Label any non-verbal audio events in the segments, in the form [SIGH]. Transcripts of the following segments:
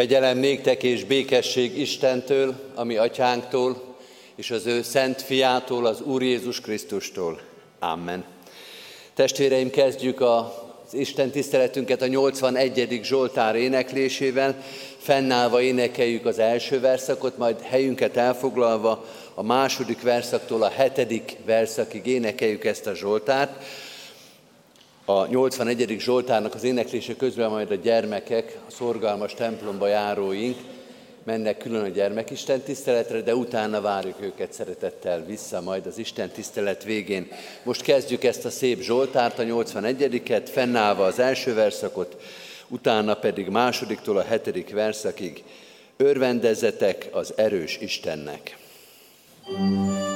Kegyelem néktek és békesség Istentől, ami atyánktól, és az ő szent fiától, az Úr Jézus Krisztustól. Amen. Testvéreim, kezdjük az Isten tiszteletünket a 81. Zsoltár éneklésével. Fennállva énekeljük az első verszakot, majd helyünket elfoglalva a második verszaktól a hetedik verszakig énekeljük ezt a Zsoltárt a 81. Zsoltárnak az éneklése közben majd a gyermekek, a szorgalmas templomba járóink mennek külön a gyermekisten tiszteletre, de utána várjuk őket szeretettel vissza majd az Isten tisztelet végén. Most kezdjük ezt a szép Zsoltárt, a 81-et, fennállva az első verszakot, utána pedig másodiktól a hetedik verszakig. Örvendezetek az erős Istennek. thank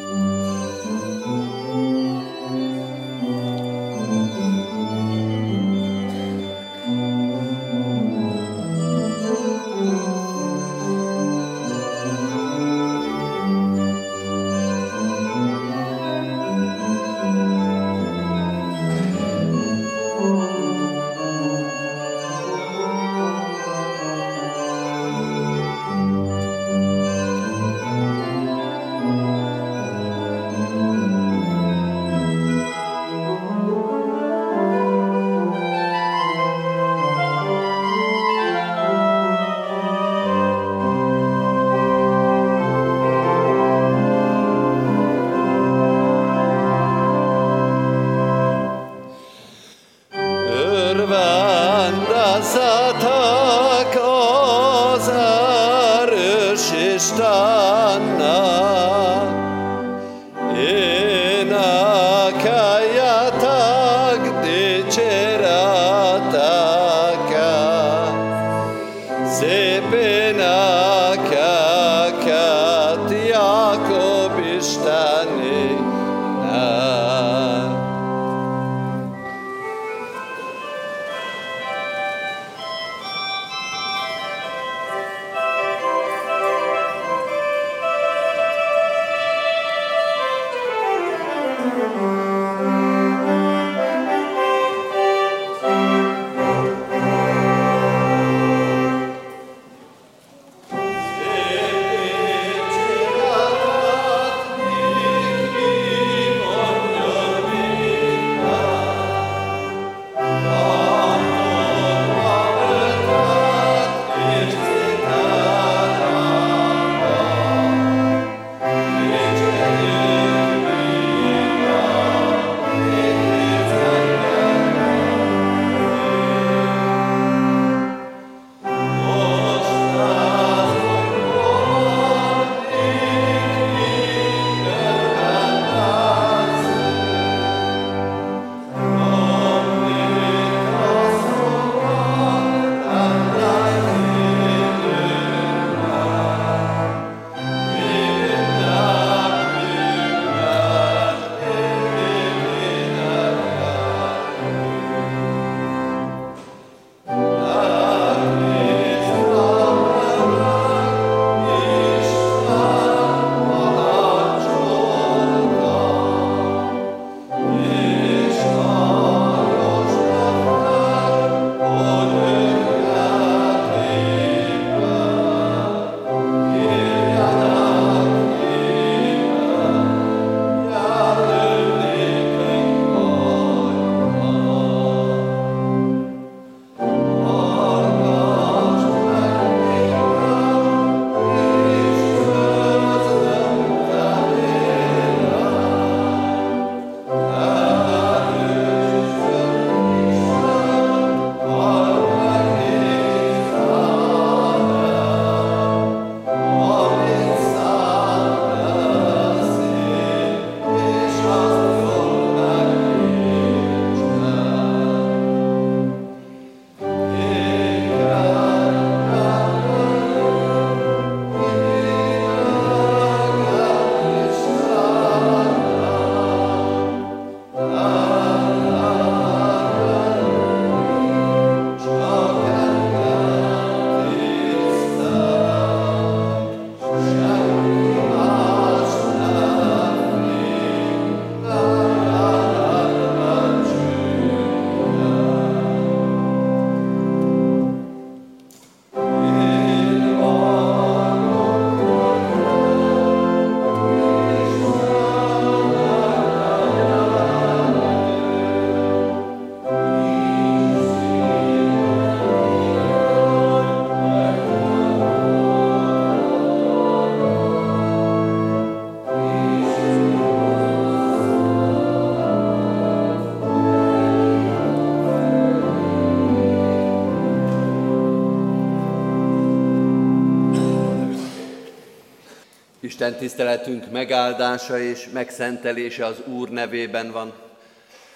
Isten tiszteletünk megáldása és megszentelése az Úr nevében van,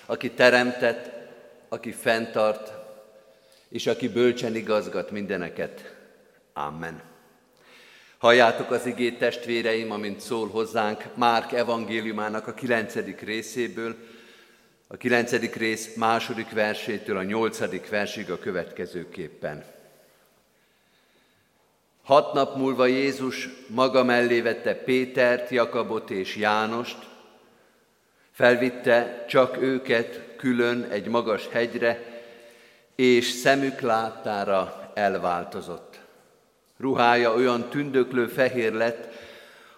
aki teremtett, aki fenntart, és aki bölcsen igazgat mindeneket. Amen. Halljátok az igét testvéreim, amint szól hozzánk Márk evangéliumának a kilencedik részéből, a kilencedik rész második versétől a nyolcadik versig a következőképpen. Hat nap múlva Jézus maga mellé vette Pétert, Jakabot és Jánost, felvitte csak őket külön egy magas hegyre, és szemük láttára elváltozott. Ruhája olyan tündöklő fehér lett,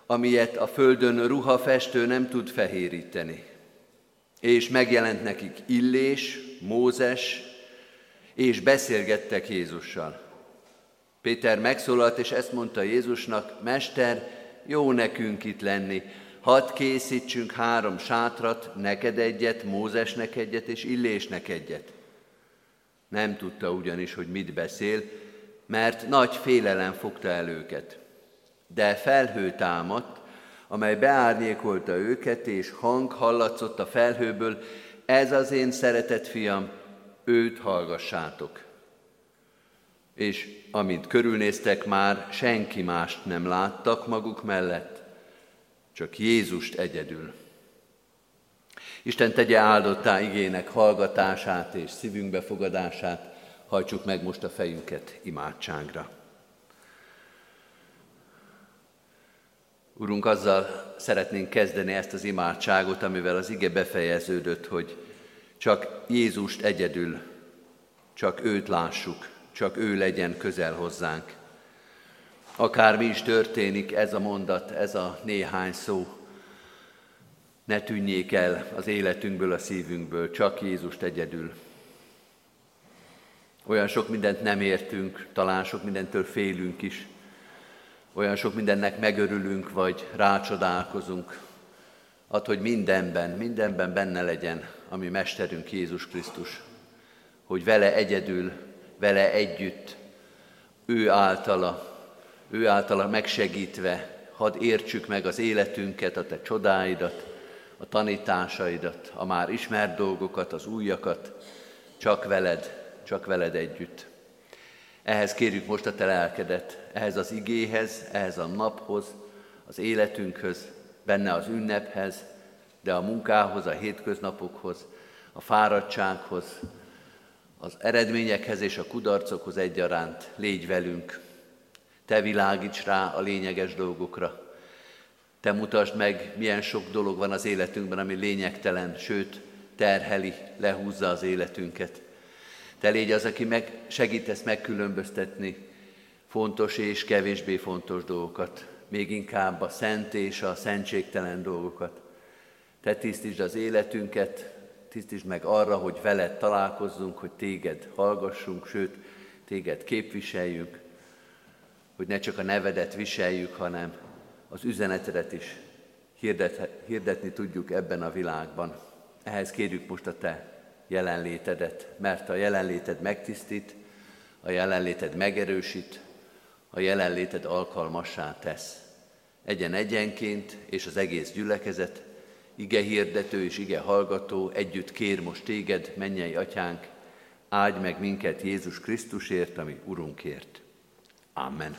amilyet a földön ruhafestő nem tud fehéríteni. És megjelent nekik Illés, Mózes, és beszélgettek Jézussal. Péter megszólalt, és ezt mondta Jézusnak, Mester, jó nekünk itt lenni, hadd készítsünk három sátrat, neked egyet, Mózesnek egyet, és Illésnek egyet. Nem tudta ugyanis, hogy mit beszél, mert nagy félelem fogta el őket. De felhő támadt, amely beárnyékolta őket, és hang hallatszott a felhőből, ez az én szeretett fiam, őt hallgassátok és amint körülnéztek már, senki mást nem láttak maguk mellett, csak Jézust egyedül. Isten tegye áldottá igének hallgatását és szívünk befogadását, hajtsuk meg most a fejünket imádságra. Urunk, azzal szeretnénk kezdeni ezt az imádságot, amivel az ige befejeződött, hogy csak Jézust egyedül, csak őt lássuk, csak ő legyen közel hozzánk. Akármi is történik, ez a mondat, ez a néhány szó, ne tűnjék el az életünkből, a szívünkből, csak Jézust egyedül. Olyan sok mindent nem értünk, talán sok mindentől félünk is, olyan sok mindennek megörülünk, vagy rácsodálkozunk. Ad, hogy mindenben, mindenben benne legyen, ami Mesterünk Jézus Krisztus, hogy vele egyedül vele együtt, ő általa, ő általa megsegítve, hadd értsük meg az életünket, a te csodáidat, a tanításaidat, a már ismert dolgokat, az újakat, csak veled, csak veled együtt. Ehhez kérjük most a te lelkedet, ehhez az igéhez, ehhez a naphoz, az életünkhöz, benne az ünnephez, de a munkához, a hétköznapokhoz, a fáradtsághoz, az eredményekhez és a kudarcokhoz egyaránt légy velünk. Te világíts rá a lényeges dolgokra. Te mutasd meg, milyen sok dolog van az életünkben, ami lényegtelen, sőt, terheli, lehúzza az életünket. Te légy az, aki meg, segítesz megkülönböztetni fontos és kevésbé fontos dolgokat, még inkább a szent és a szentségtelen dolgokat. Te tisztítsd az életünket, tisztítsd meg arra, hogy veled találkozzunk, hogy téged hallgassunk, sőt, téged képviseljünk, hogy ne csak a nevedet viseljük, hanem az üzenetedet is hirdet, hirdetni tudjuk ebben a világban. Ehhez kérjük most a te jelenlétedet, mert a jelenléted megtisztít, a jelenléted megerősít, a jelenléted alkalmassá tesz. Egyen egyenként és az egész gyülekezet ige hirdető és ige hallgató együtt kér most téged, mennyei atyánk, áldj meg minket Jézus Krisztusért, ami Urunkért. Amen.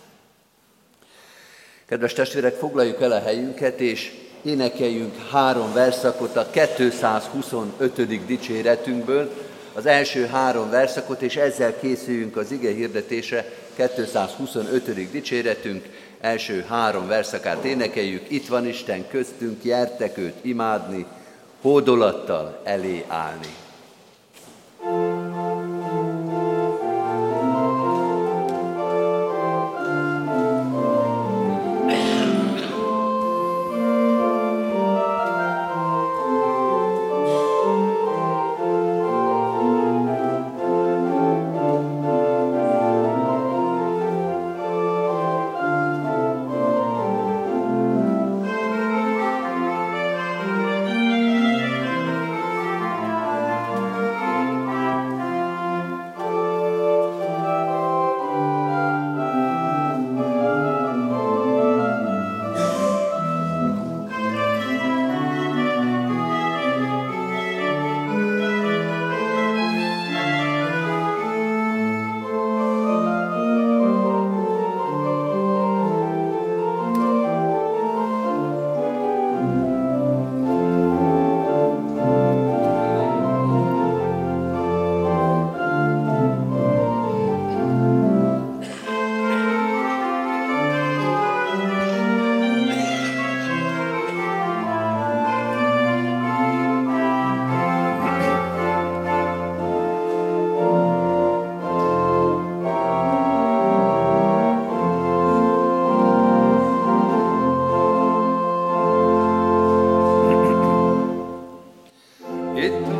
Kedves testvérek, foglaljuk el a helyünket, és énekeljünk három verszakot a 225. dicséretünkből, az első három verszakot, és ezzel készüljünk az ige hirdetése 225. dicséretünk első három verszakát énekeljük. Itt van Isten köztünk, jertek őt imádni, hódolattal elé állni.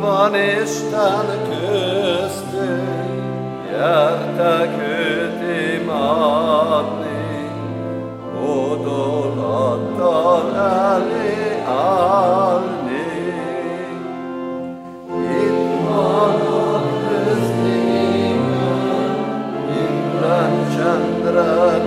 Van Isten köztünk, gyertek őt imádni, odolattal elé állni. Itt van a köztében, minden csendre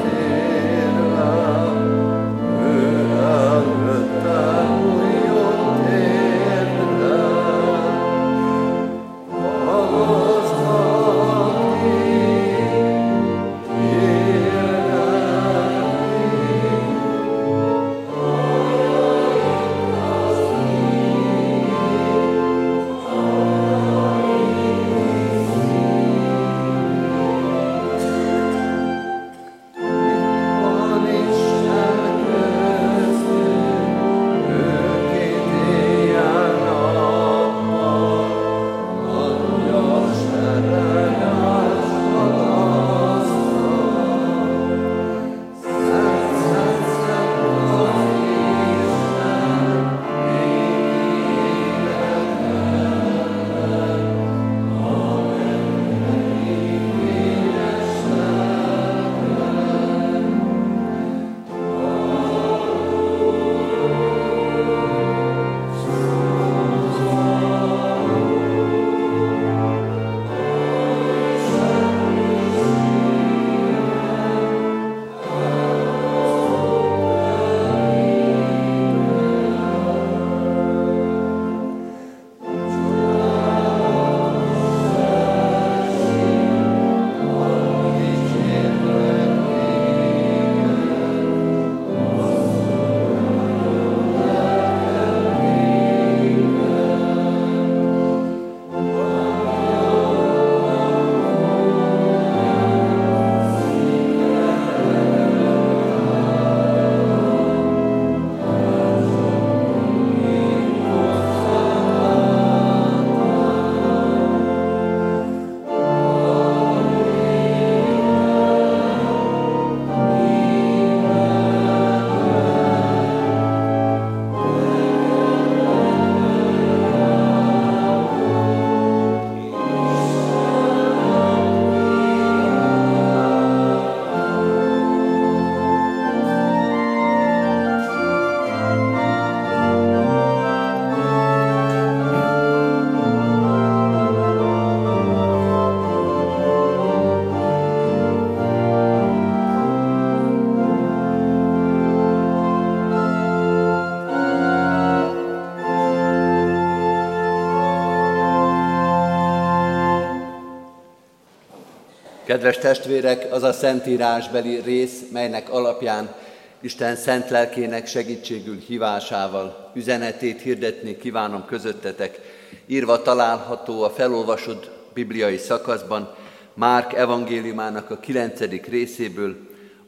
Kedves testvérek, az a szentírásbeli rész, melynek alapján Isten szent lelkének segítségül hívásával üzenetét hirdetni kívánom közöttetek. Írva található a felolvasott bibliai szakaszban, Márk evangéliumának a kilencedik részéből,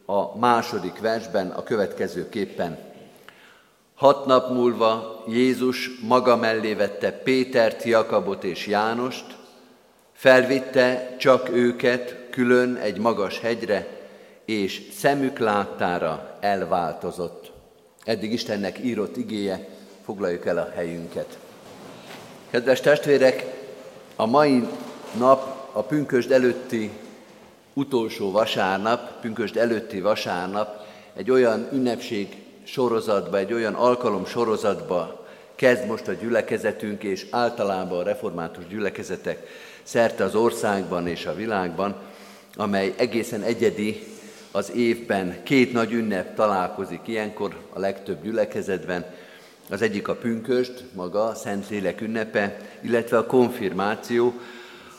a második versben a következőképpen. Hat nap múlva Jézus maga mellé vette Pétert, Jakabot és Jánost, felvitte csak őket külön egy magas hegyre, és szemük láttára elváltozott. Eddig Istennek írott igéje, foglaljuk el a helyünket. Kedves testvérek, a mai nap a pünkösd előtti utolsó vasárnap, pünkösd előtti vasárnap egy olyan ünnepség sorozatba, egy olyan alkalom sorozatba kezd most a gyülekezetünk, és általában a református gyülekezetek szerte az országban és a világban, amely egészen egyedi az évben két nagy ünnep találkozik ilyenkor a legtöbb gyülekezetben. Az egyik a pünköst, maga a Szentlélek ünnepe, illetve a konfirmáció,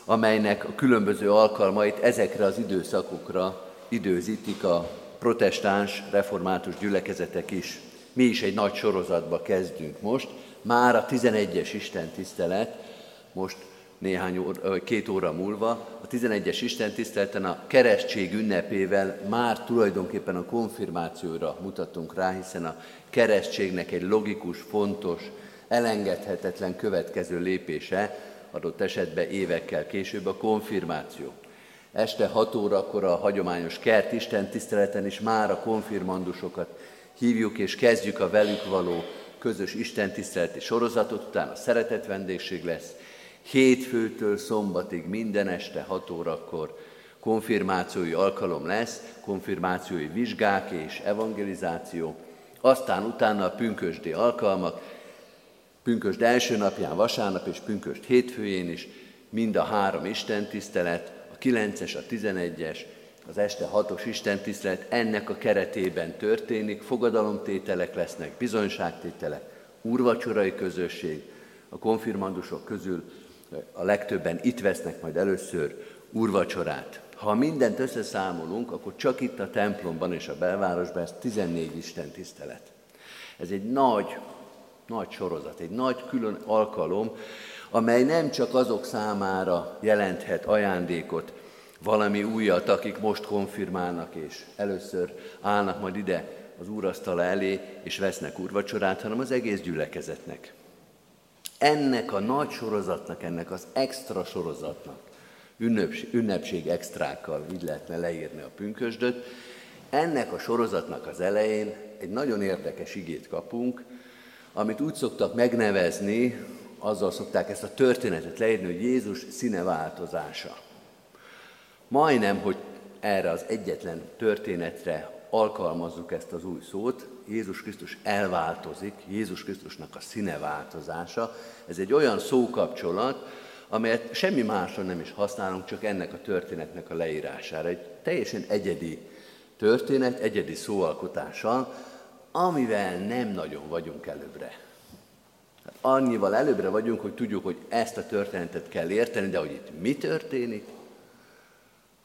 amelynek a különböző alkalmait ezekre az időszakokra időzítik a protestáns, református gyülekezetek is. Mi is egy nagy sorozatba kezdünk most, már a 11-es Isten tisztelet, most néhány óra, két óra múlva, a 11-es Isten tiszteleten a keresztség ünnepével már tulajdonképpen a konfirmációra mutatunk rá, hiszen a keresztségnek egy logikus, fontos, elengedhetetlen következő lépése, adott esetben évekkel később a konfirmáció. Este 6 órakor a hagyományos kert Isten tiszteleten is már a konfirmandusokat hívjuk és kezdjük a velük való közös Isten tiszteleti sorozatot, utána szeretett vendégség lesz, Hétfőtől szombatig minden este 6 órakor konfirmációi alkalom lesz, konfirmációi vizsgák és evangelizáció, aztán utána a pünkösdi alkalmak, pünkösd első napján, vasárnap és pünkösd hétfőjén is, mind a három istentisztelet, a 9-es, a 11-es, az este 6-os istentisztelet ennek a keretében történik, fogadalomtételek lesznek, bizonyságtételek, úrvacsorai közösség, a konfirmandusok közül a legtöbben itt vesznek majd először úrvacsorát. Ha mindent összeszámolunk, akkor csak itt a templomban és a belvárosban ez 14 Isten tisztelet. Ez egy nagy, nagy sorozat, egy nagy külön alkalom, amely nem csak azok számára jelenthet ajándékot, valami újat, akik most konfirmálnak és először állnak majd ide az úrasztala elé és vesznek úrvacsorát, hanem az egész gyülekezetnek. Ennek a nagy sorozatnak, ennek az extra sorozatnak ünnepség, ünnepség extrákkal, így lehetne leírni a pünkösdöt. Ennek a sorozatnak az elején egy nagyon érdekes igét kapunk, amit úgy szoktak megnevezni, azzal szokták ezt a történetet leírni, hogy Jézus színe változása. Majdnem, hogy erre az egyetlen történetre alkalmazzuk ezt az új szót, Jézus Krisztus elváltozik, Jézus Krisztusnak a színe változása. Ez egy olyan szókapcsolat, amelyet semmi másra nem is használunk, csak ennek a történetnek a leírására. Egy teljesen egyedi történet, egyedi szóalkotással, amivel nem nagyon vagyunk előbbre. Hát annyival előbbre vagyunk, hogy tudjuk, hogy ezt a történetet kell érteni, de hogy itt mi történik,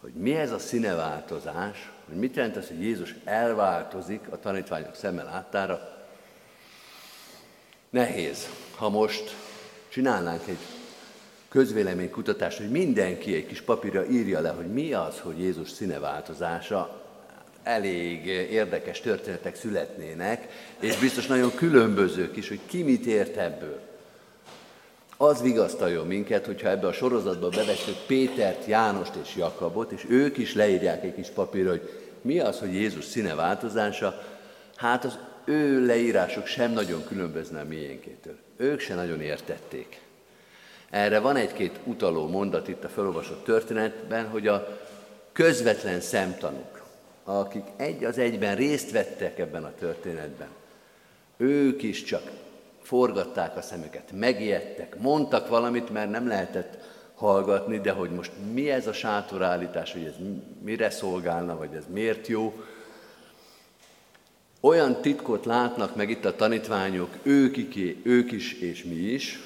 hogy mi ez a színeváltozás, hogy mit jelent az, hogy Jézus elváltozik a tanítványok szemmel láttára, nehéz. Ha most csinálnánk egy közvéleménykutatást, hogy mindenki egy kis papírra írja le, hogy mi az, hogy Jézus színeváltozása, elég érdekes történetek születnének, és biztos nagyon különbözők is, hogy ki mit ért ebből. Az vigasztaljon minket, hogyha ebbe a sorozatba bevesszük Pétert, Jánost és Jakabot, és ők is leírják egy kis papírra, hogy mi az, hogy Jézus színe változása, hát az ő leírások sem nagyon különbözne a miénkétől. Ők se nagyon értették. Erre van egy-két utaló mondat itt a felolvasott történetben, hogy a közvetlen szemtanúk, akik egy az egyben részt vettek ebben a történetben, ők is csak forgatták a szemüket, megijedtek, mondtak valamit, mert nem lehetett hallgatni, de hogy most mi ez a sátorállítás, hogy ez mire szolgálna, vagy ez miért jó. Olyan titkot látnak meg itt a tanítványok, ők, ők is és mi is,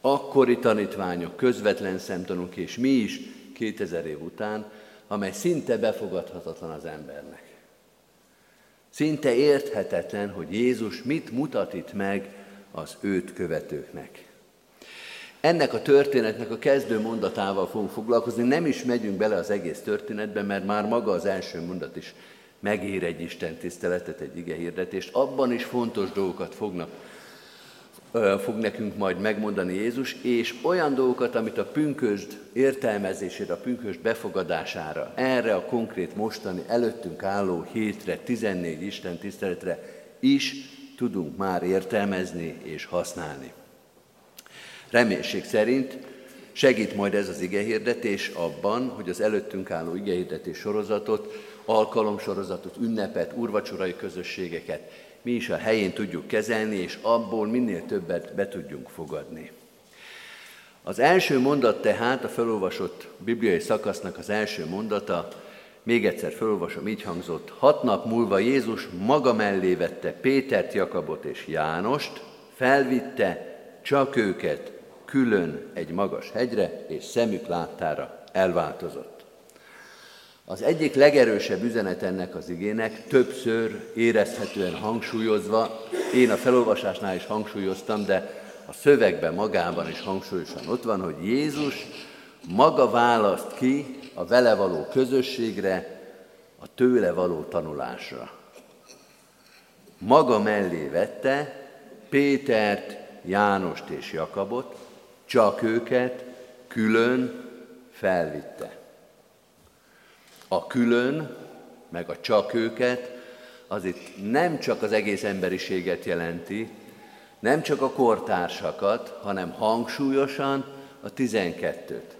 akkori tanítványok, közvetlen szemtanúk és mi is 2000 év után, amely szinte befogadhatatlan az embernek. Szinte érthetetlen, hogy Jézus mit mutat itt meg az őt követőknek. Ennek a történetnek a kezdő mondatával fogunk foglalkozni, nem is megyünk bele az egész történetbe, mert már maga az első mondat is megér egy Isten tiszteletet, egy ige hirdetést. Abban is fontos dolgokat fognak fog nekünk majd megmondani Jézus, és olyan dolgokat, amit a pünkösd értelmezésére, a pünkösd befogadására, erre a konkrét mostani előttünk álló hétre, 14 Isten tiszteletre is tudunk már értelmezni és használni. Reménység szerint segít majd ez az igehirdetés abban, hogy az előttünk álló igehirdetés sorozatot, alkalomsorozatot, ünnepet, urvacsorai közösségeket mi is a helyén tudjuk kezelni, és abból minél többet be tudjunk fogadni. Az első mondat tehát, a felolvasott bibliai szakasznak az első mondata, még egyszer felolvasom, így hangzott, hat nap múlva Jézus maga mellé vette Pétert, Jakabot és Jánost, felvitte csak őket külön egy magas hegyre, és szemük láttára elváltozott. Az egyik legerősebb üzenet ennek az igének, többször érezhetően hangsúlyozva, én a felolvasásnál is hangsúlyoztam, de a szövegben magában is hangsúlyosan ott van, hogy Jézus maga választ ki a vele való közösségre, a tőle való tanulásra. Maga mellé vette Pétert, Jánost és Jakabot, csak őket külön felvitte. A külön, meg a csak őket, az itt nem csak az egész emberiséget jelenti, nem csak a kortársakat, hanem hangsúlyosan a 12-t.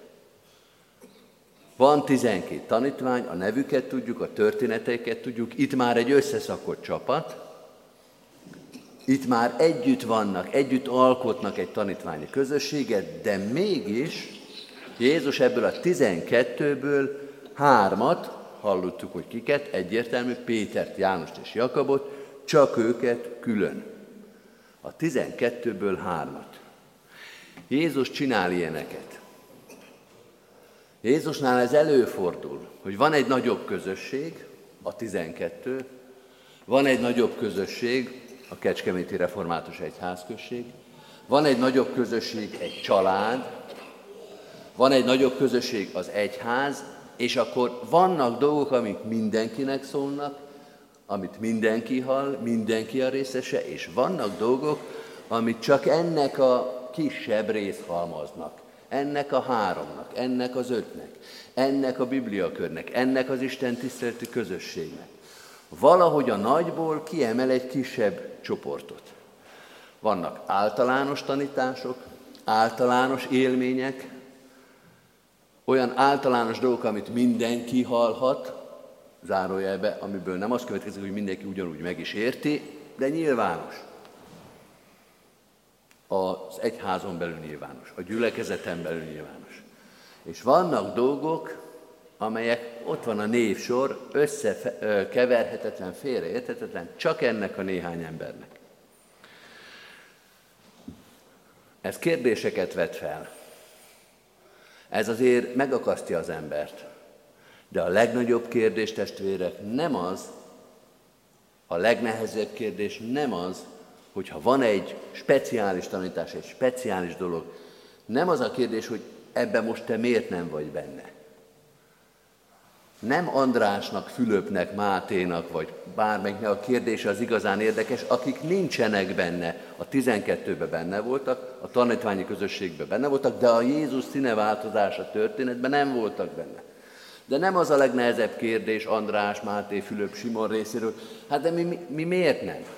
Van 12 tanítvány, a nevüket tudjuk, a történeteiket tudjuk, itt már egy összeszakott csapat, itt már együtt vannak, együtt alkotnak egy tanítványi közösséget, de mégis Jézus ebből a 12-ből hármat, hallottuk, hogy kiket, egyértelmű, Pétert, Jánost és Jakabot, csak őket külön. A 12-ből hármat. Jézus csinál ilyeneket. Jézusnál ez előfordul, hogy van egy nagyobb közösség, a 12, van egy nagyobb közösség, a Kecskeméti Református Egyházközség, van egy nagyobb közösség, egy család, van egy nagyobb közösség, az egyház, és akkor vannak dolgok, amik mindenkinek szólnak, amit mindenki hall, mindenki a részese, és vannak dolgok, amit csak ennek a kisebb rész halmaznak. Ennek a háromnak, ennek az ötnek, ennek a bibliakörnek, ennek az Isten tiszteleti közösségnek. Valahogy a nagyból kiemel egy kisebb csoportot. Vannak általános tanítások, általános élmények, olyan általános dolgok, amit mindenki hallhat, zárójelbe, amiből nem az következik, hogy mindenki ugyanúgy meg is érti, de nyilvános. Az egyházon belül nyilvános, a gyülekezeten belül nyilvános. És vannak dolgok, amelyek ott van a névsor, összekeverhetetlen, félreérthetetlen, csak ennek a néhány embernek. Ez kérdéseket vet fel. Ez azért megakasztja az embert. De a legnagyobb kérdés, testvérek, nem az, a legnehezebb kérdés nem az, hogyha van egy speciális tanítás, egy speciális dolog, nem az a kérdés, hogy ebben most te miért nem vagy benne. Nem Andrásnak, Fülöpnek, Máténak, vagy bármelyiknek a kérdése az igazán érdekes, akik nincsenek benne. A 12-ben benne voltak, a tanítványi közösségben benne voltak, de a Jézus színeváltozása történetben nem voltak benne. De nem az a legnehezebb kérdés András, Máté, Fülöp, Simon részéről, hát de mi, mi, mi miért nem?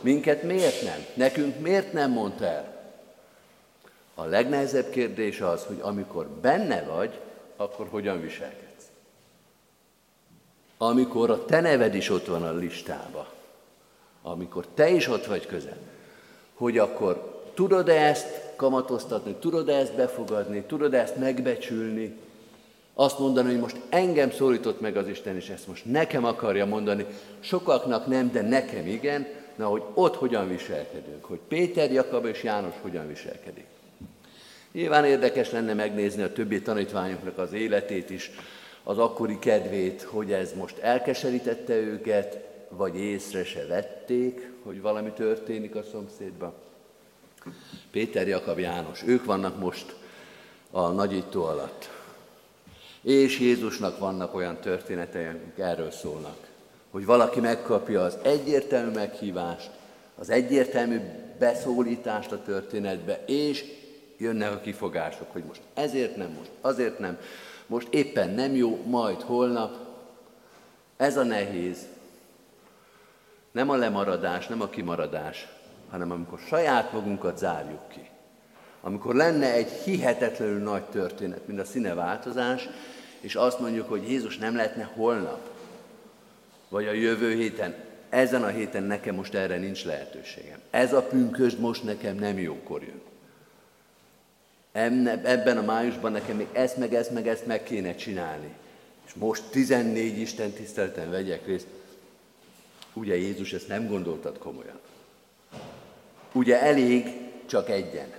Minket miért nem? Nekünk miért nem mondta el? A legnehezebb kérdés az, hogy amikor benne vagy, akkor hogyan viselkedsz? amikor a te neved is ott van a listába, amikor te is ott vagy közel, hogy akkor tudod-e ezt kamatoztatni, tudod-e ezt befogadni, tudod-e ezt megbecsülni, azt mondani, hogy most engem szólított meg az Isten, és ezt most nekem akarja mondani, sokaknak nem, de nekem igen, na, hogy ott hogyan viselkedünk, hogy Péter, Jakab és János hogyan viselkedik. Nyilván érdekes lenne megnézni a többi tanítványoknak az életét is, az akkori kedvét, hogy ez most elkeserítette őket, vagy észre se vették, hogy valami történik a szomszédban. Péter, Jakab, János, ők vannak most a nagyító alatt. És Jézusnak vannak olyan történetei, amik erről szólnak, hogy valaki megkapja az egyértelmű meghívást, az egyértelmű beszólítást a történetbe, és jönnek a kifogások, hogy most ezért nem, most azért nem, most éppen nem jó, majd holnap. Ez a nehéz. Nem a lemaradás, nem a kimaradás, hanem amikor saját magunkat zárjuk ki. Amikor lenne egy hihetetlenül nagy történet, mint a színeváltozás, és azt mondjuk, hogy Jézus nem lehetne holnap, vagy a jövő héten, ezen a héten nekem most erre nincs lehetőségem. Ez a pünkösd most nekem nem jókor jön ebben a májusban nekem még ezt, meg ezt, meg ezt meg kéne csinálni. És most 14 Isten tisztelten vegyek részt. Ugye Jézus ezt nem gondoltad komolyan. Ugye elég csak egyen.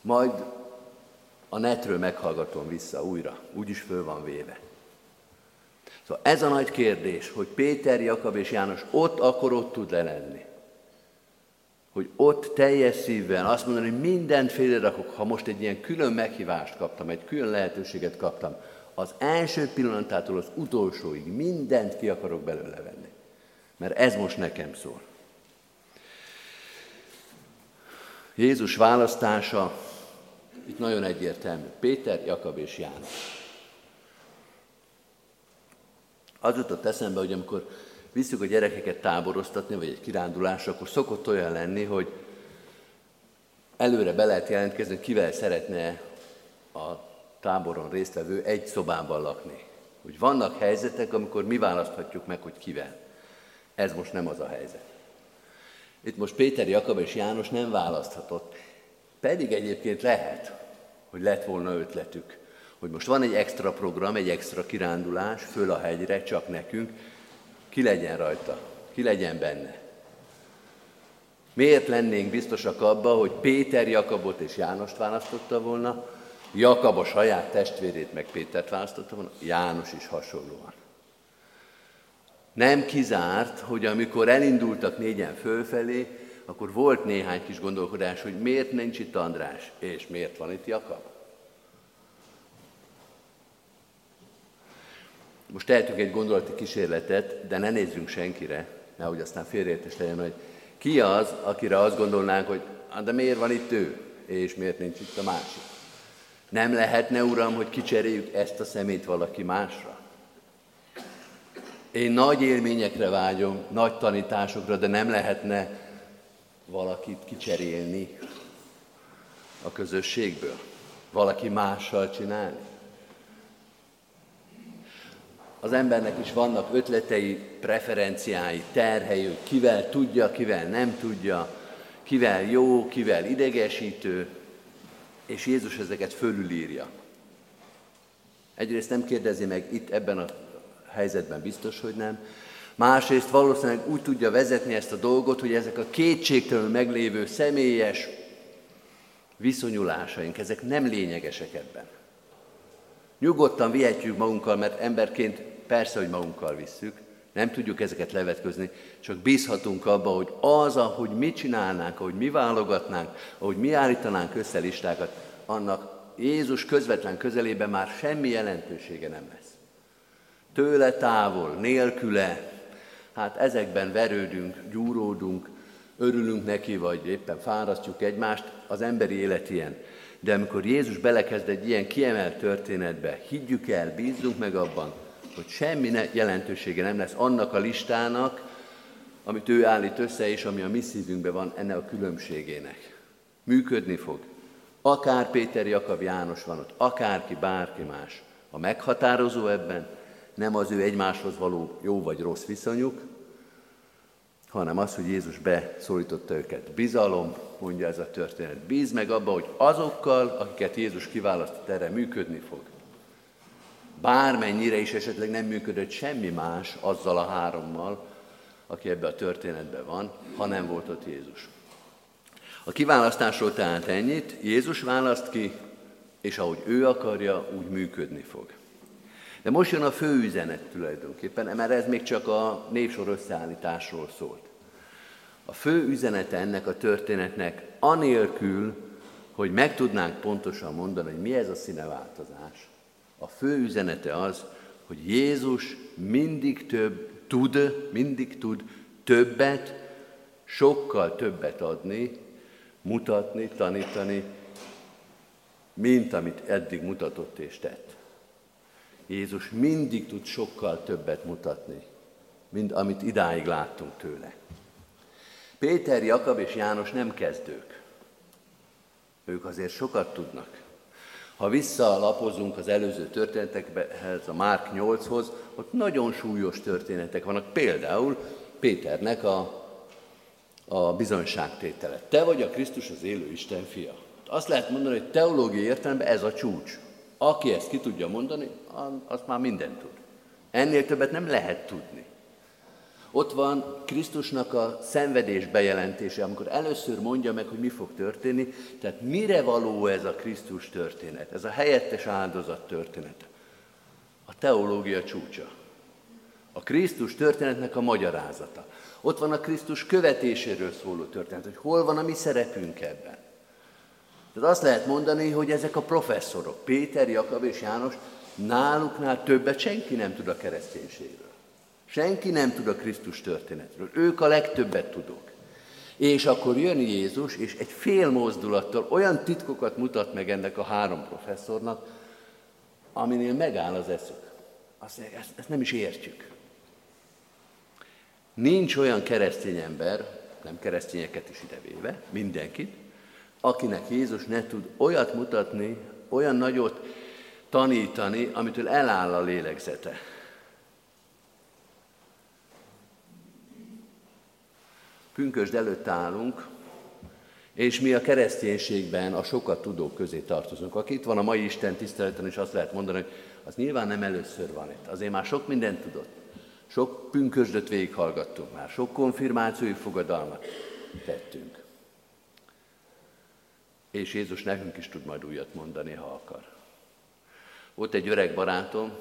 Majd a netről meghallgatom vissza újra, úgyis föl van véve. Szóval ez a nagy kérdés, hogy Péter, Jakab és János ott akkor ott tud lenni hogy ott teljes szívvel azt mondani, hogy mindent félrerakok, ha most egy ilyen külön meghívást kaptam, egy külön lehetőséget kaptam, az első pillanatától az utolsóig mindent ki akarok belőle venni. Mert ez most nekem szól. Jézus választása itt nagyon egyértelmű. Péter, Jakab és János. Az jutott eszembe, hogy amikor visszük a gyerekeket táboroztatni, vagy egy kirándulásra, akkor szokott olyan lenni, hogy előre be lehet jelentkezni, hogy kivel szeretne a táboron résztvevő egy szobában lakni. Úgy vannak helyzetek, amikor mi választhatjuk meg, hogy kivel. Ez most nem az a helyzet. Itt most Péter, Jakab és János nem választhatott. Pedig egyébként lehet, hogy lett volna ötletük, hogy most van egy extra program, egy extra kirándulás, föl a hegyre, csak nekünk, ki legyen rajta, ki legyen benne. Miért lennénk biztosak abba, hogy Péter Jakabot és Jánost választotta volna, Jakab a saját testvérét meg Pétert választotta volna, János is hasonlóan. Nem kizárt, hogy amikor elindultak négyen fölfelé, akkor volt néhány kis gondolkodás, hogy miért nincs itt András, és miért van itt Jakab. Most tehetünk egy gondolati kísérletet, de ne nézzünk senkire, nehogy aztán félreértés legyen, hogy ki az, akire azt gondolnánk, hogy de miért van itt ő, és miért nincs itt a másik. Nem lehetne, Uram, hogy kicseréljük ezt a szemét valaki másra? Én nagy élményekre vágyom, nagy tanításokra, de nem lehetne valakit kicserélni a közösségből, valaki mással csinálni. Az embernek is vannak ötletei, preferenciái, terhei, hogy kivel tudja, kivel nem tudja, kivel jó, kivel idegesítő, és Jézus ezeket fölülírja. Egyrészt nem kérdezi meg itt ebben a helyzetben biztos, hogy nem. Másrészt valószínűleg úgy tudja vezetni ezt a dolgot, hogy ezek a kétségtelenül meglévő személyes viszonyulásaink, ezek nem lényegesek ebben. Nyugodtan vihetjük magunkkal, mert emberként persze, hogy magunkkal visszük, nem tudjuk ezeket levetközni, csak bízhatunk abba, hogy az, ahogy mi csinálnánk, ahogy mi válogatnánk, ahogy mi állítanánk össze listákat, annak Jézus közvetlen közelében már semmi jelentősége nem lesz. Tőle távol, nélküle, hát ezekben verődünk, gyúródunk, örülünk neki, vagy éppen fárasztjuk egymást, az emberi élet ilyen. De amikor Jézus belekezd egy ilyen kiemelt történetbe, higgyük el, bízzunk meg abban, hogy semmi ne, jelentősége nem lesz annak a listának, amit ő állít össze, és ami a mi szívünkben van, ennek a különbségének. Működni fog. Akár Péter Jakab János van ott, akárki, bárki más. A meghatározó ebben nem az ő egymáshoz való jó vagy rossz viszonyuk, hanem az, hogy Jézus beszólította őket. Bizalom, mondja ez a történet. Bíz meg abba, hogy azokkal, akiket Jézus kiválasztott erre, működni fog. Bármennyire is esetleg nem működött semmi más azzal a hárommal, aki ebbe a történetben van, ha nem volt ott Jézus. A kiválasztásról tehát ennyit, Jézus választ ki, és ahogy ő akarja, úgy működni fog. De most jön a fő üzenet tulajdonképpen, mert ez még csak a névsor összeállításról szólt. A fő üzenete ennek a történetnek anélkül, hogy meg tudnánk pontosan mondani, hogy mi ez a színeváltozás. A fő üzenete az, hogy Jézus mindig több tud, mindig tud többet, sokkal többet adni, mutatni, tanítani, mint amit eddig mutatott és tett. Jézus mindig tud sokkal többet mutatni, mint amit idáig láttunk tőle. Péter, Jakab és János nem kezdők. Ők azért sokat tudnak. Ha visszalapozunk az előző történetekhez, a Márk 8-hoz, ott nagyon súlyos történetek vannak. Például Péternek a, a bizonyságtétele. Te vagy a Krisztus az élő Isten fia. Azt lehet mondani, hogy teológiai értelemben ez a csúcs. Aki ezt ki tudja mondani, az már mindent tud. Ennél többet nem lehet tudni. Ott van Krisztusnak a szenvedés bejelentése, amikor először mondja meg, hogy mi fog történni. Tehát mire való ez a Krisztus történet, ez a helyettes áldozat történet. A teológia csúcsa. A Krisztus történetnek a magyarázata. Ott van a Krisztus követéséről szóló történet, hogy hol van a mi szerepünk ebben. Tehát azt lehet mondani, hogy ezek a professzorok, Péter, Jakab és János, náluknál többet senki nem tud a kereszténységről. Senki nem tud a Krisztus történetről. Ők a legtöbbet tudók. És akkor jön Jézus, és egy fél mozdulattal olyan titkokat mutat meg ennek a három professzornak, aminél megáll az eszük. Azt mondják, ezt, ezt nem is értjük. Nincs olyan keresztény ember, nem keresztényeket is idevéve, mindenkit, akinek Jézus ne tud olyat mutatni, olyan nagyot tanítani, amitől eláll a lélegzete. Pünkösd előtt állunk, és mi a kereszténységben a sokat tudók közé tartozunk. Aki itt van a mai Isten tiszteleten, és azt lehet mondani, hogy az nyilván nem először van itt. Azért már sok mindent tudott. Sok pünkösdöt végighallgattunk már, sok konfirmációi fogadalmat tettünk. És Jézus nekünk is tud majd újat mondani, ha akar. Volt egy öreg barátom,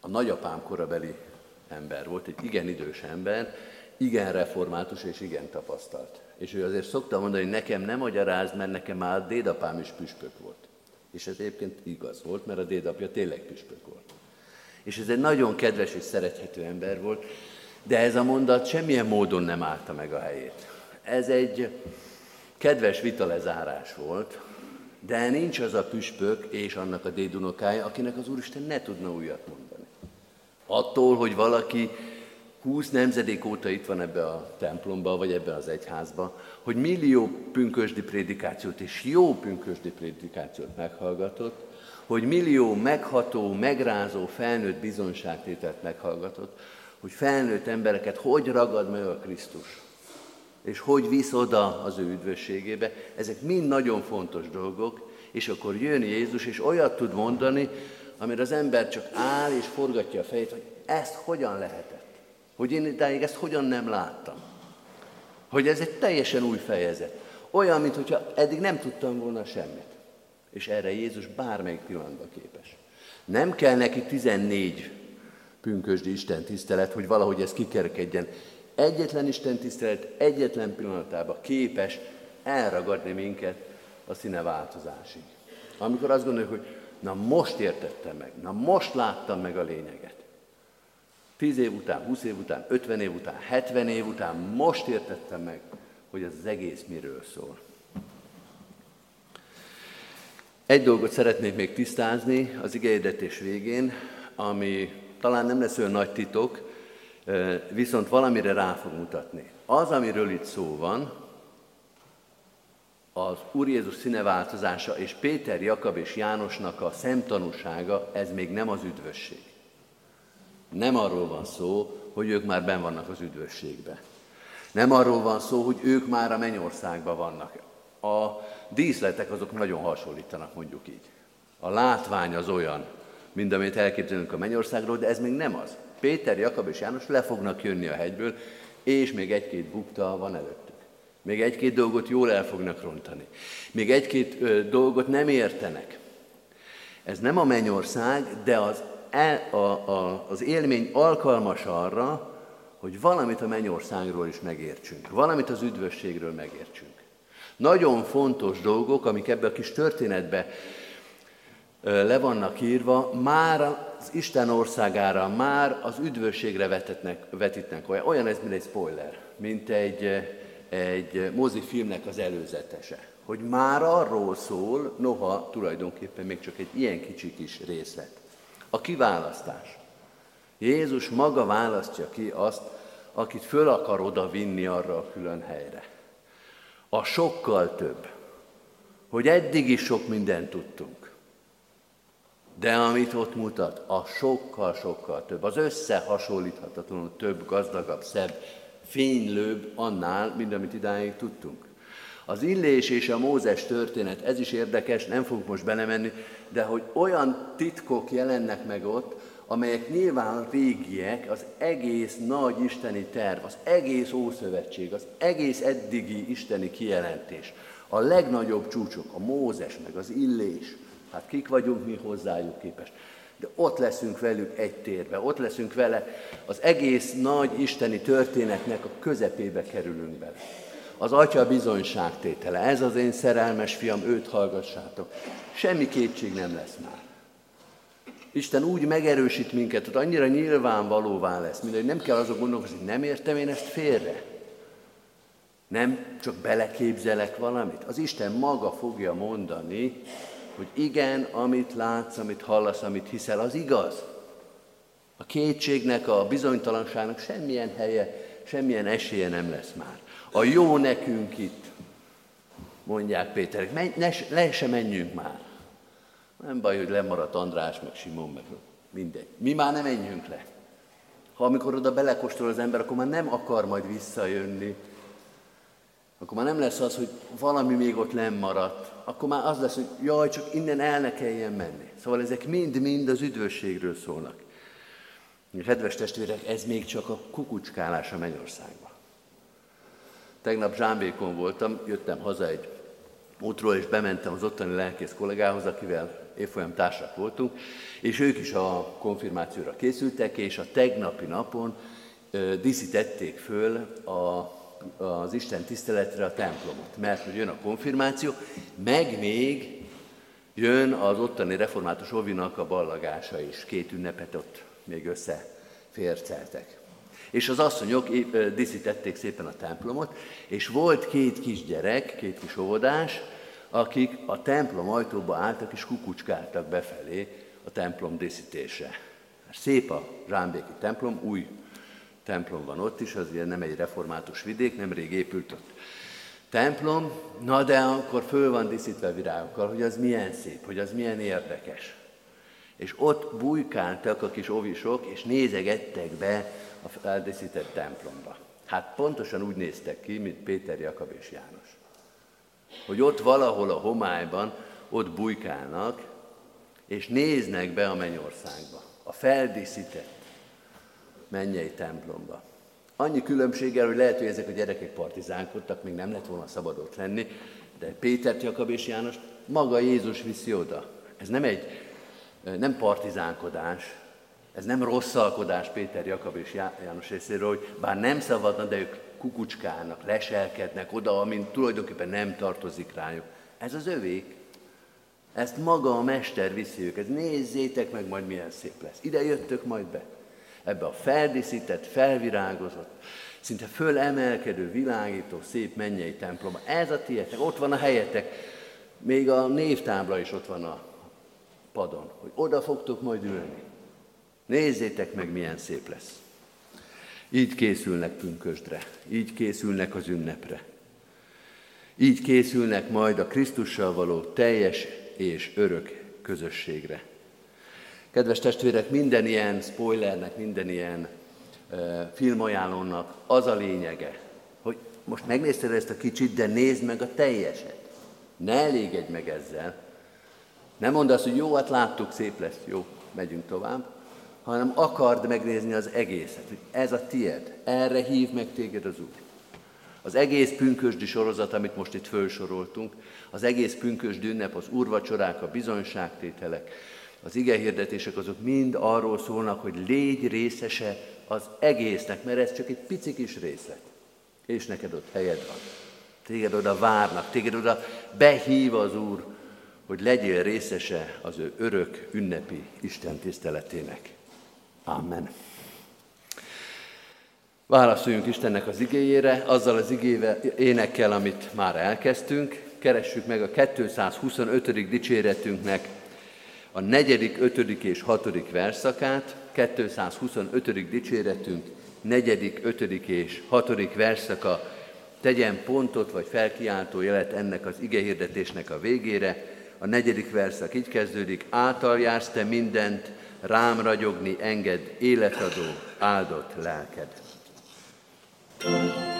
a nagyapám korabeli ember volt, egy igen idős ember, igen református és igen tapasztalt. És ő azért szokta mondani, hogy nekem nem magyaráz, mert nekem már dédapám is püspök volt. És ez egyébként igaz volt, mert a dédapja tényleg püspök volt. És ez egy nagyon kedves és szerethető ember volt, de ez a mondat semmilyen módon nem állta meg a helyét. Ez egy kedves vitalezárás volt, de nincs az a püspök és annak a dédunokája, akinek az Úristen ne tudna újat mondani. Attól, hogy valaki 20 nemzedék óta itt van ebbe a templomba, vagy ebbe az egyházba, hogy millió pünkösdi prédikációt és jó pünkösdi prédikációt meghallgatott, hogy millió megható, megrázó, felnőtt bizonságtételt meghallgatott, hogy felnőtt embereket hogy ragad meg a Krisztus, és hogy visz oda az ő üdvösségébe. Ezek mind nagyon fontos dolgok, és akkor jön Jézus, és olyat tud mondani, amire az ember csak áll és forgatja a fejét, hogy ezt hogyan lehetett. Hogy én idáig ezt hogyan nem láttam. Hogy ez egy teljesen új fejezet. Olyan, mintha eddig nem tudtam volna semmit. És erre Jézus bármelyik pillanatban képes. Nem kell neki 14 pünkösdi Isten tisztelet, hogy valahogy ez kikerkedjen. Egyetlen Isten tisztelet egyetlen pillanatában képes elragadni minket a színe változásig. Amikor azt gondoljuk, hogy na most értettem meg, na most láttam meg a lényeget. 10 év után, 20 év után, 50 év után, 70 év után most értettem meg, hogy ez az egész miről szól. Egy dolgot szeretnék még tisztázni az igényedetés végén, ami talán nem lesz olyan nagy titok, viszont valamire rá fog mutatni. Az, amiről itt szó van, az Úr Jézus színeváltozása és Péter, Jakab és Jánosnak a szemtanúsága, ez még nem az üdvösség. Nem arról van szó, hogy ők már ben vannak az üdvösségbe. Nem arról van szó, hogy ők már a mennyországban vannak. A díszletek azok nagyon hasonlítanak, mondjuk így. A látvány az olyan, mint amit elképzelünk a mennyországról, de ez még nem az. Péter, Jakab és János le fognak jönni a hegyből, és még egy-két bukta van előttük. Még egy-két dolgot jól el fognak rontani. Még egy-két dolgot nem értenek. Ez nem a mennyország, de az a, a, az élmény alkalmas arra, hogy valamit a mennyországról is megértsünk, valamit az üdvösségről megértsünk. Nagyon fontos dolgok, amik ebbe a kis történetbe le vannak írva, már az Isten országára, már az üdvösségre vetetnek, vetítnek. Olyan, olyan ez, mint egy spoiler, mint egy, egy mozifilmnek az előzetese. Hogy már arról szól, noha tulajdonképpen még csak egy ilyen kicsi kis részlet. A kiválasztás. Jézus maga választja ki azt, akit föl akar oda vinni arra a külön helyre. A sokkal több, hogy eddig is sok mindent tudtunk. De amit ott mutat, a sokkal-sokkal több, az összehasonlíthatatlanul több, gazdagabb, szebb, fénylőbb annál, mint amit idáig tudtunk. Az Illés és a Mózes történet, ez is érdekes, nem fogunk most belemenni, de hogy olyan titkok jelennek meg ott, amelyek nyilván régiek, az egész nagy isteni terv, az egész Ószövetség, az egész eddigi isteni kijelentés, a legnagyobb csúcsok, a Mózes, meg az Illés, hát kik vagyunk mi hozzájuk képest. De ott leszünk velük egy térbe, ott leszünk vele, az egész nagy isteni történetnek a közepébe kerülünk bele az atya bizonyságtétele. Ez az én szerelmes fiam, őt hallgassátok. Semmi kétség nem lesz már. Isten úgy megerősít minket, hogy annyira nyilvánvalóvá lesz, mint hogy nem kell azok gondolkozni, nem értem én ezt félre. Nem csak beleképzelek valamit. Az Isten maga fogja mondani, hogy igen, amit látsz, amit hallasz, amit hiszel, az igaz. A kétségnek, a bizonytalanságnak semmilyen helye, semmilyen esélye nem lesz már. A jó nekünk itt. mondják Péterek, menj, ne, le se menjünk már. Nem baj, hogy lemaradt András, meg Simon, meg mindegy. Mi már nem menjünk le. Ha amikor oda belekóstol az ember, akkor már nem akar majd visszajönni. Akkor már nem lesz az, hogy valami még ott maradt. Akkor már az lesz, hogy jaj, csak innen el ne kelljen menni. Szóval ezek mind-mind az üdvösségről szólnak. Kedves testvérek, ez még csak a kukucskálás a Mennyországban. Tegnap Zsámbékon voltam, jöttem haza egy útról, és bementem az ottani lelkész kollégához, akivel évfolyam társak voltunk, és ők is a konfirmációra készültek, és a tegnapi napon ö, díszítették föl a, az Isten tiszteletre a templomot, mert hogy jön a konfirmáció, meg még jön az ottani református ovinak a ballagása is, két ünnepet ott még összeférceltek. És az asszonyok díszítették szépen a templomot, és volt két kisgyerek, két kis óvodás, akik a templom ajtóba álltak és kukucskáltak befelé a templom díszítése. Szép a Zsámbéki templom, új templom van ott is, az ilyen nem egy református vidék, nemrég épült ott templom, na de akkor föl van díszítve virágokkal, hogy az milyen szép, hogy az milyen érdekes. És ott bujkáltak a kis ovisok, és nézegettek be a feldíszített templomba. Hát pontosan úgy néztek ki, mint Péter, Jakab és János. Hogy ott valahol a homályban, ott bujkálnak, és néznek be a mennyországba, a feldíszített mennyei templomba. Annyi különbséggel, hogy lehet, hogy ezek a gyerekek partizánkodtak, még nem lett volna szabad ott lenni, de Péter, Jakab és János maga Jézus viszi oda. Ez nem egy nem partizánkodás, ez nem rosszalkodás Péter, Jakab és János részéről, hogy bár nem szabadna, de ők kukucskálnak, leselkednek oda, amint tulajdonképpen nem tartozik rájuk. Ez az övék. Ezt maga a mester viszi őket. Nézzétek meg majd milyen szép lesz. Ide jöttök majd be. Ebbe a feldíszített, felvirágozott, szinte fölemelkedő, világító, szép mennyei templomba. Ez a tietek, ott van a helyetek. Még a névtábla is ott van a padon, hogy oda fogtok majd ülni. Nézzétek meg, milyen szép lesz. Így készülnek pünkösdre, így készülnek az ünnepre. Így készülnek majd a Krisztussal való teljes és örök közösségre. Kedves testvérek, minden ilyen spoilernek, minden ilyen uh, filmajánlónak az a lényege, hogy most megnézted ezt a kicsit, de nézd meg a teljeset. Ne elégedj meg ezzel, nem mondd azt, hogy jó, hát láttuk, szép lesz, jó, megyünk tovább, hanem akard megnézni az egészet, hogy ez a tied, erre hív meg téged az Úr. Az egész pünkösdi sorozat, amit most itt felsoroltunk, az egész pünkösdi ünnep, az úrvacsorák, a bizonyságtételek, az igehirdetések, azok mind arról szólnak, hogy légy részese az egésznek, mert ez csak egy pici kis részlet. És neked ott helyed van. Téged oda várnak, téged oda behív az Úr, hogy legyél részese az ő örök ünnepi Isten tiszteletének. Amen. Válaszoljunk Istennek az igéjére, azzal az igével, énekkel, amit már elkezdtünk. Keressük meg a 225. dicséretünknek a negyedik, ötödik és hatodik verszakát. 225. dicséretünk, negyedik, ötödik és hatodik verszaka. Tegyen pontot vagy felkiáltó jelet ennek az igehirdetésnek a végére, a negyedik verszak így kezdődik, által jársz te mindent, rám ragyogni enged, életadó, áldott lelked. thank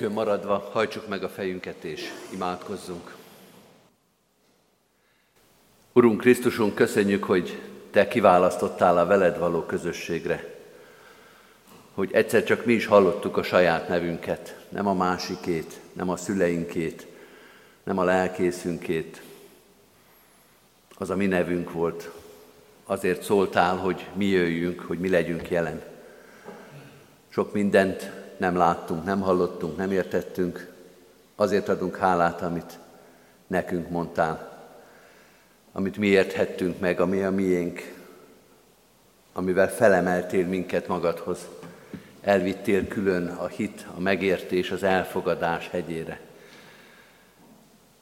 Helyünkön maradva hajtsuk meg a fejünket és imádkozzunk. Urunk Krisztusunk, köszönjük, hogy Te kiválasztottál a veled való közösségre, hogy egyszer csak mi is hallottuk a saját nevünket, nem a másikét, nem a szüleinkét, nem a lelkészünkét. Az a mi nevünk volt. Azért szóltál, hogy mi jöjjünk, hogy mi legyünk jelen. Sok mindent nem láttunk, nem hallottunk, nem értettünk. Azért adunk hálát, amit nekünk mondtál, amit mi érthettünk meg, ami a miénk, amivel felemeltél minket magadhoz. Elvittél külön a hit, a megértés, az elfogadás hegyére.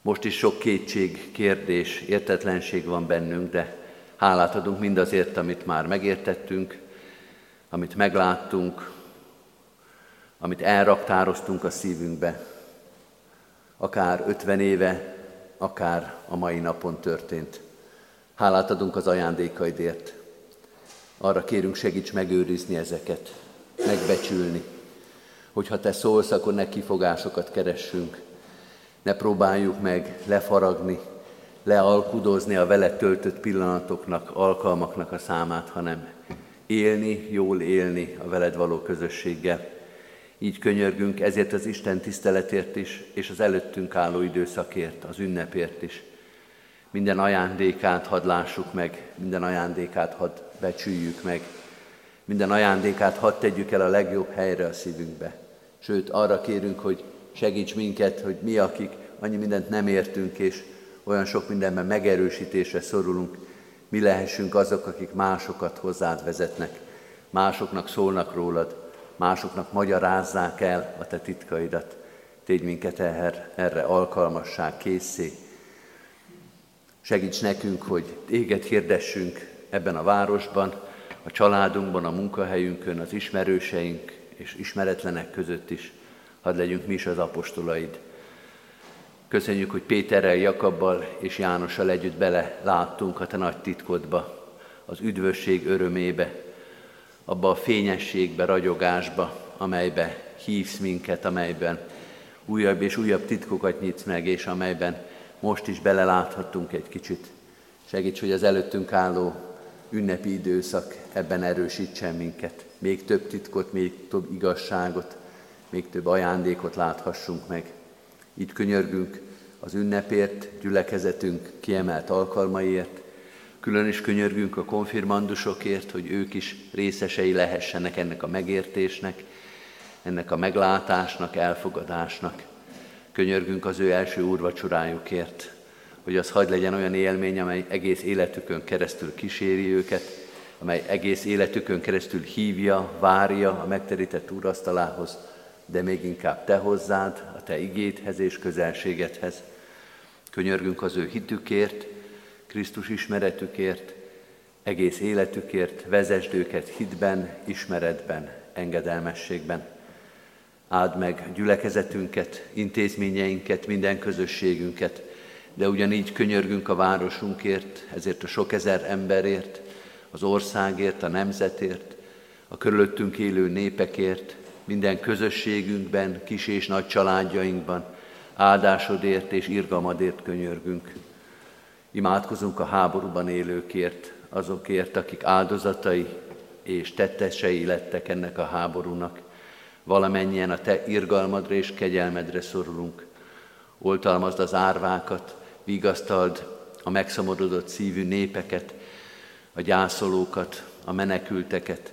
Most is sok kétség, kérdés, értetlenség van bennünk, de hálát adunk mindazért, amit már megértettünk, amit megláttunk, amit elraktároztunk a szívünkbe, akár 50 éve, akár a mai napon történt. Hálát adunk az ajándékaidért. Arra kérünk, segíts megőrizni ezeket, megbecsülni. Hogyha te szólsz, akkor ne kifogásokat keressünk. Ne próbáljuk meg lefaragni, lealkudozni a vele töltött pillanatoknak, alkalmaknak a számát, hanem élni, jól élni a veled való közösséggel. Így könyörgünk ezért az Isten tiszteletért is, és az előttünk álló időszakért, az ünnepért is. Minden ajándékát hadd lássuk meg, minden ajándékát hadd becsüljük meg, minden ajándékát hadd tegyük el a legjobb helyre a szívünkbe. Sőt, arra kérünk, hogy segíts minket, hogy mi, akik annyi mindent nem értünk, és olyan sok mindenben megerősítésre szorulunk, mi lehessünk azok, akik másokat hozzád vezetnek, másoknak szólnak rólad, másoknak magyarázzák el a te titkaidat. Tégy minket erre, erre alkalmasság, készé. Segíts nekünk, hogy téged hirdessünk ebben a városban, a családunkban, a munkahelyünkön, az ismerőseink és ismeretlenek között is. Hadd legyünk mi is az apostolaid. Köszönjük, hogy Péterrel, Jakabbal és Jánossal együtt bele láttunk a te nagy titkodba, az üdvösség örömébe, abba a fényességbe, ragyogásba, amelybe hívsz minket, amelyben újabb és újabb titkokat nyitsz meg, és amelyben most is beleláthattunk egy kicsit. Segíts, hogy az előttünk álló ünnepi időszak ebben erősítsen minket. Még több titkot, még több igazságot, még több ajándékot láthassunk meg. Így könyörgünk az ünnepért, gyülekezetünk kiemelt alkalmaiért, külön is könyörgünk a konfirmandusokért, hogy ők is részesei lehessenek ennek a megértésnek, ennek a meglátásnak, elfogadásnak. Könyörgünk az ő első úrvacsorájukért, hogy az hagy legyen olyan élmény, amely egész életükön keresztül kíséri őket, amely egész életükön keresztül hívja, várja a megterített úrasztalához, de még inkább te hozzád, a te igéthez és közelségedhez. Könyörgünk az ő hitükért, Krisztus ismeretükért, egész életükért, vezesd őket hitben, ismeretben, engedelmességben. Áld meg gyülekezetünket, intézményeinket, minden közösségünket, de ugyanígy könyörgünk a városunkért, ezért a sok ezer emberért, az országért, a nemzetért, a körülöttünk élő népekért, minden közösségünkben, kis és nagy családjainkban, áldásodért és irgalmadért könyörgünk. Imádkozunk a háborúban élőkért, azokért, akik áldozatai és tettesei lettek ennek a háborúnak. Valamennyien a Te irgalmadra és kegyelmedre szorulunk. Oltalmazd az árvákat, vigasztald a megszomorodott szívű népeket, a gyászolókat, a menekülteket,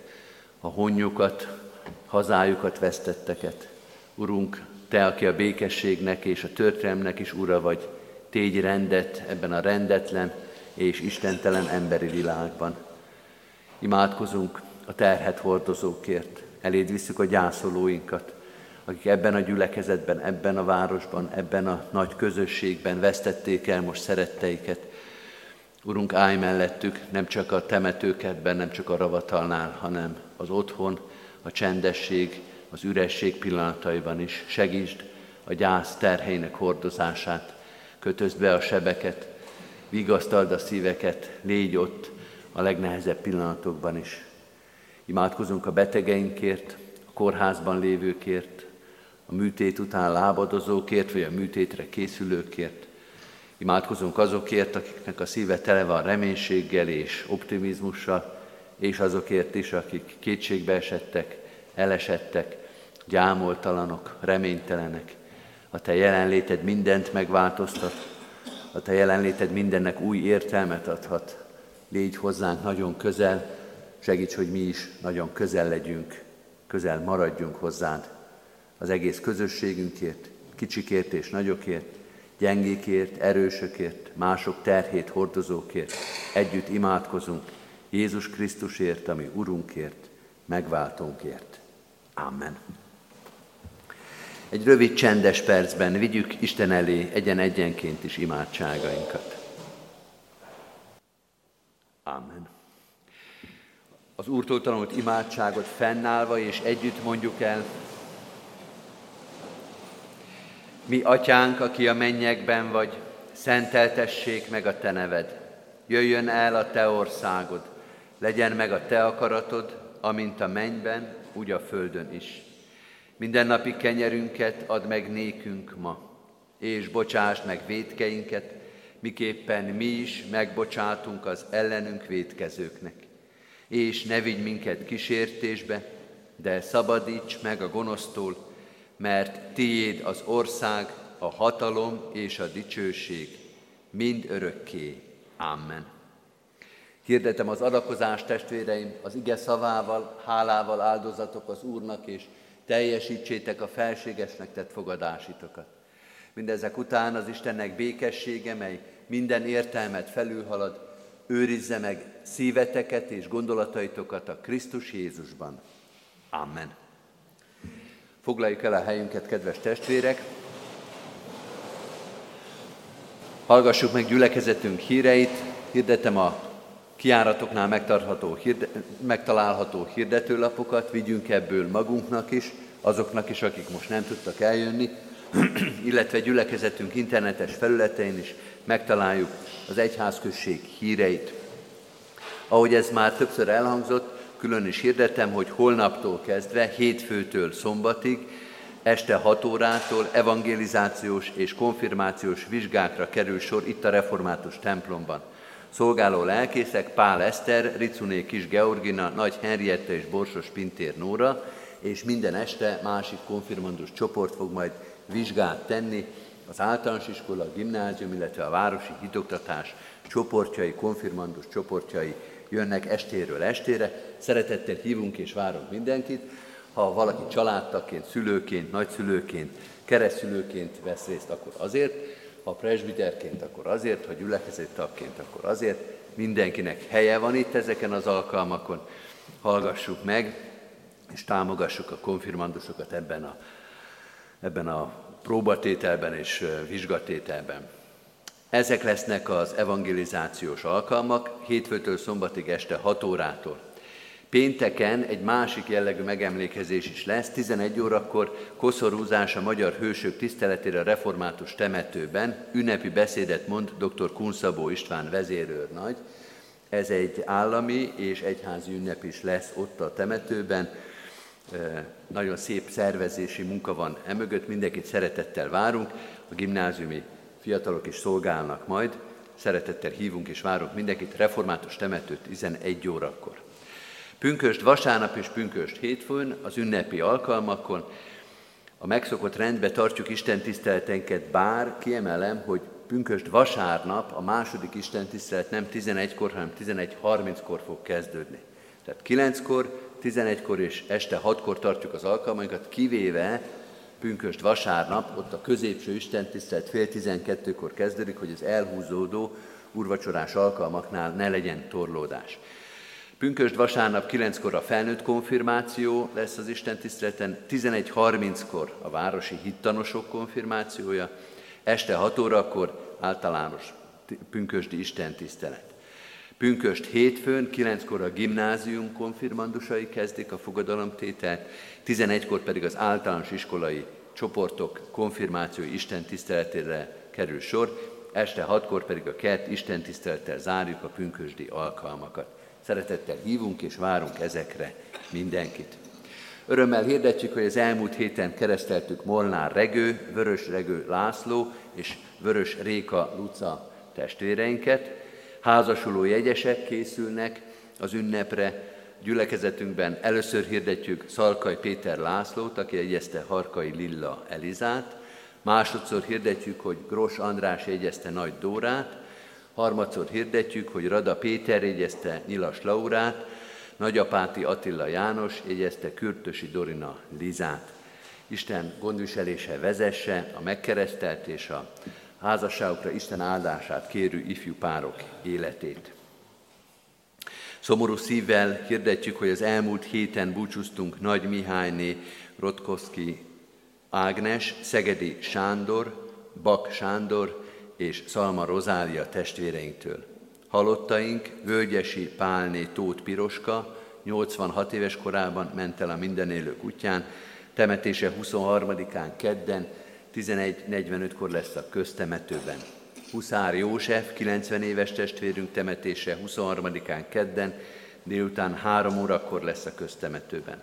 a honnyukat, hazájukat vesztetteket. Urunk, Te, aki a békességnek és a történelmnek is ura vagy, tégy rendet ebben a rendetlen és istentelen emberi világban. Imádkozunk a terhet hordozókért, eléd visszük a gyászolóinkat, akik ebben a gyülekezetben, ebben a városban, ebben a nagy közösségben vesztették el most szeretteiket. Urunk, állj mellettük, nem csak a temetőkertben, nem csak a ravatalnál, hanem az otthon, a csendesség, az üresség pillanataiban is. Segítsd a gyász terheinek hordozását, kötözd be a sebeket, vigasztald a szíveket, légy ott a legnehezebb pillanatokban is. Imádkozunk a betegeinkért, a kórházban lévőkért, a műtét után lábadozókért, vagy a műtétre készülőkért. Imádkozunk azokért, akiknek a szíve tele van reménységgel és optimizmussal, és azokért is, akik kétségbe esettek, elesettek, gyámoltalanok, reménytelenek. A Te jelenléted mindent megváltoztat, a Te jelenléted mindennek új értelmet adhat. Légy hozzánk nagyon közel, segíts, hogy mi is nagyon közel legyünk, közel maradjunk hozzád. Az egész közösségünkért, kicsikért és nagyokért, gyengékért, erősökért, mások terhét hordozókért együtt imádkozunk Jézus Krisztusért, ami Urunkért, megváltónkért. Amen. Egy rövid csendes percben vigyük Isten elé egyen-egyenként is imádságainkat. Amen. Az Úrtól tanult imádságot fennállva és együtt mondjuk el. Mi, Atyánk, aki a mennyekben vagy, szenteltessék meg a Te neved. Jöjjön el a Te országod, legyen meg a Te akaratod, amint a mennyben, úgy a földön is. Mindennapi kenyerünket add meg nékünk ma, és bocsásd meg védkeinket, miképpen mi is megbocsátunk az ellenünk védkezőknek. És ne vigy minket kísértésbe, de szabadíts meg a gonosztól, mert tiéd az ország, a hatalom és a dicsőség, mind örökké. Amen. Hirdetem az adakozást, testvéreim, az ige szavával, hálával áldozatok az Úrnak, és teljesítsétek a felségesnek tett fogadásitokat. Mindezek után az Istennek békessége, mely minden értelmet felülhalad, őrizze meg szíveteket és gondolataitokat a Krisztus Jézusban. Amen. Foglaljuk el a helyünket, kedves testvérek! Hallgassuk meg gyülekezetünk híreit, hirdetem a kiáratoknál megtartható, megtalálható hirdetőlapokat, vigyünk ebből magunknak is, azoknak is, akik most nem tudtak eljönni, [CLEARS THROAT] illetve gyülekezetünk internetes felületein is megtaláljuk az egyházközség híreit. Ahogy ez már többször elhangzott, külön is hirdetem, hogy holnaptól kezdve, hétfőtől szombatig, este 6 órától evangelizációs és konfirmációs vizsgákra kerül sor itt a református templomban. Szolgáló lelkészek Pál Eszter, Ricuné Kis Georgina, Nagy Henrietta és Borsos Pintér Nóra, és minden este másik konfirmandus csoport fog majd vizsgát tenni, az általános iskola, a gimnázium, illetve a városi hitoktatás csoportjai, konfirmandus csoportjai jönnek estéről estére. Szeretettel hívunk és várunk mindenkit. Ha valaki családtaként, szülőként, nagyszülőként, keresztülőként vesz részt, akkor azért, ha presbiterként, akkor azért, ha gyülekezet tagként, akkor azért. Mindenkinek helye van itt ezeken az alkalmakon. Hallgassuk meg, és támogassuk a konfirmandusokat ebben a, ebben a próbatételben és vizsgatételben. Ezek lesznek az evangelizációs alkalmak, hétfőtől szombatig este 6 órától. Pénteken egy másik jellegű megemlékezés is lesz, 11 órakor koszorúzás a magyar hősök tiszteletére a református temetőben, ünnepi beszédet mond dr. Kunszabó István vezérőrnagy. Ez egy állami és egyházi ünnep is lesz ott a temetőben. Nagyon szép szervezési munka van emögött, mindenkit szeretettel várunk, a gimnáziumi fiatalok is szolgálnak majd, szeretettel hívunk és várunk mindenkit, református temető 11 órakor. Pünköst vasárnap és pünköst hétfőn, az ünnepi alkalmakon, a megszokott rendbe tartjuk Isten tiszteletenket, bár kiemelem, hogy pünköst vasárnap a második Isten tisztelet nem 11-kor, hanem 11.30-kor fog kezdődni. Tehát 9-kor, 11-kor és este 6-kor tartjuk az alkalmainkat, kivéve pünköst vasárnap, ott a középső istentisztelet fél 12-kor kezdődik, hogy az elhúzódó urvacsorás alkalmaknál ne legyen torlódás. Pünköst vasárnap 9-kor a felnőtt konfirmáció lesz az Isten tiszteleten, 11.30-kor a városi hittanosok konfirmációja, este 6 órakor általános pünkösdi Isten tisztelet. Pünköst hétfőn, 9-kor a gimnázium konfirmandusai kezdik a fogadalomtételt, 11-kor pedig az általános iskolai csoportok konfirmációi Isten tiszteletére kerül sor, este 6-kor pedig a kert Isten tisztelettel zárjuk a pünkösdi alkalmakat. Szeretettel hívunk és várunk ezekre mindenkit. Örömmel hirdetjük, hogy az elmúlt héten kereszteltük Molnár Regő, Vörös Regő László és Vörös Réka Luca testvéreinket. Házasuló jegyesek készülnek az ünnepre, gyülekezetünkben először hirdetjük Szalkai Péter Lászlót, aki jegyezte Harkai Lilla Elizát, másodszor hirdetjük, hogy Gros András jegyezte Nagy Dórát, harmadszor hirdetjük, hogy Rada Péter jegyezte Nyilas Laurát, Nagyapáti Attila János jegyezte Kürtösi Dorina Lizát. Isten gondviselése vezesse a megkeresztelt és a házasságokra Isten áldását kérő ifjú párok életét. Szomorú szívvel hirdetjük, hogy az elmúlt héten búcsúztunk Nagy Mihályné, Rotkoszki Ágnes, Szegedi Sándor, Bak Sándor és Szalma Rozália testvéreinktől. Halottaink Völgyesi Pálné Tóth Piroska 86 éves korában ment el a mindenélők útján, temetése 23-án kedden, 11.45-kor lesz a köztemetőben. Huszár József, 90 éves testvérünk temetése 23-án kedden, délután 3 órakor lesz a köztemetőben.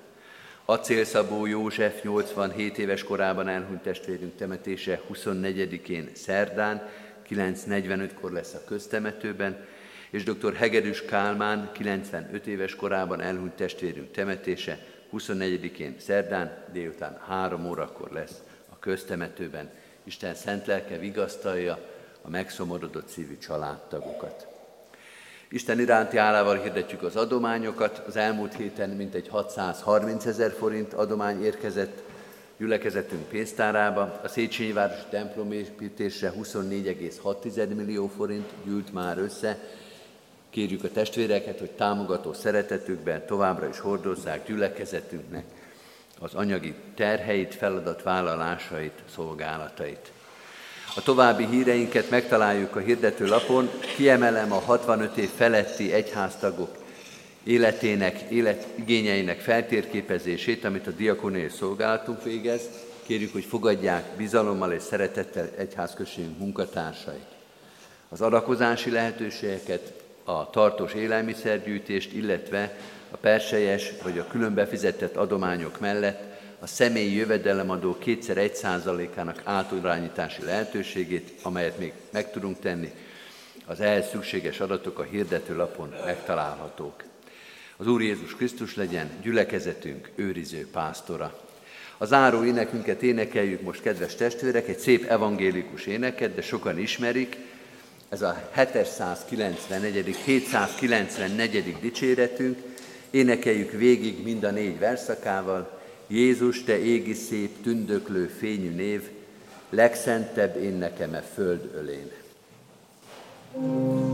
Acélszabó József 87 éves korában elhunyt testvérünk temetése 24-én szerdán, 9.45-kor lesz a köztemetőben, és dr. Hegedűs Kálmán 95 éves korában elhunyt testvérünk temetése 24-én szerdán, délután 3 órakor lesz a köztemetőben. Isten szent lelke vigasztalja a megszomorodott szívű családtagokat. Isten iránti állával hirdetjük az adományokat. Az elmúlt héten mintegy 630 ezer forint adomány érkezett gyülekezetünk pénztárába. A Széchenyi Városi templom építésre 24,6 millió forint gyűlt már össze. Kérjük a testvéreket, hogy támogató szeretetükben továbbra is hordozzák gyülekezetünknek az anyagi terheit, feladatvállalásait, szolgálatait. A további híreinket megtaláljuk a hirdető lapon. Kiemelem a 65 év feletti egyháztagok életének, életigényeinek feltérképezését, amit a diakóniai szolgálatunk végez. Kérjük, hogy fogadják bizalommal és szeretettel egyházközségünk munkatársait. Az adakozási lehetőségeket, a tartós élelmiszergyűjtést, illetve a perselyes vagy a külön befizetett adományok mellett a személyi jövedelemadó kétszer egy százalékának átirányítási lehetőségét, amelyet még meg tudunk tenni, Az ehhez szükséges adatok a hirdetőlapon megtalálhatók. Az Úr Jézus Krisztus legyen gyülekezetünk őriző pásztora. A záró énekünket énekeljük most, kedves testvérek, egy szép evangélikus éneket, de sokan ismerik. Ez a 794. 794. dicséretünk. Énekeljük végig mind a négy verszakával. Jézus, te égi szép, tündöklő fényű név, legszentebb én nekem e föld ölén. thank you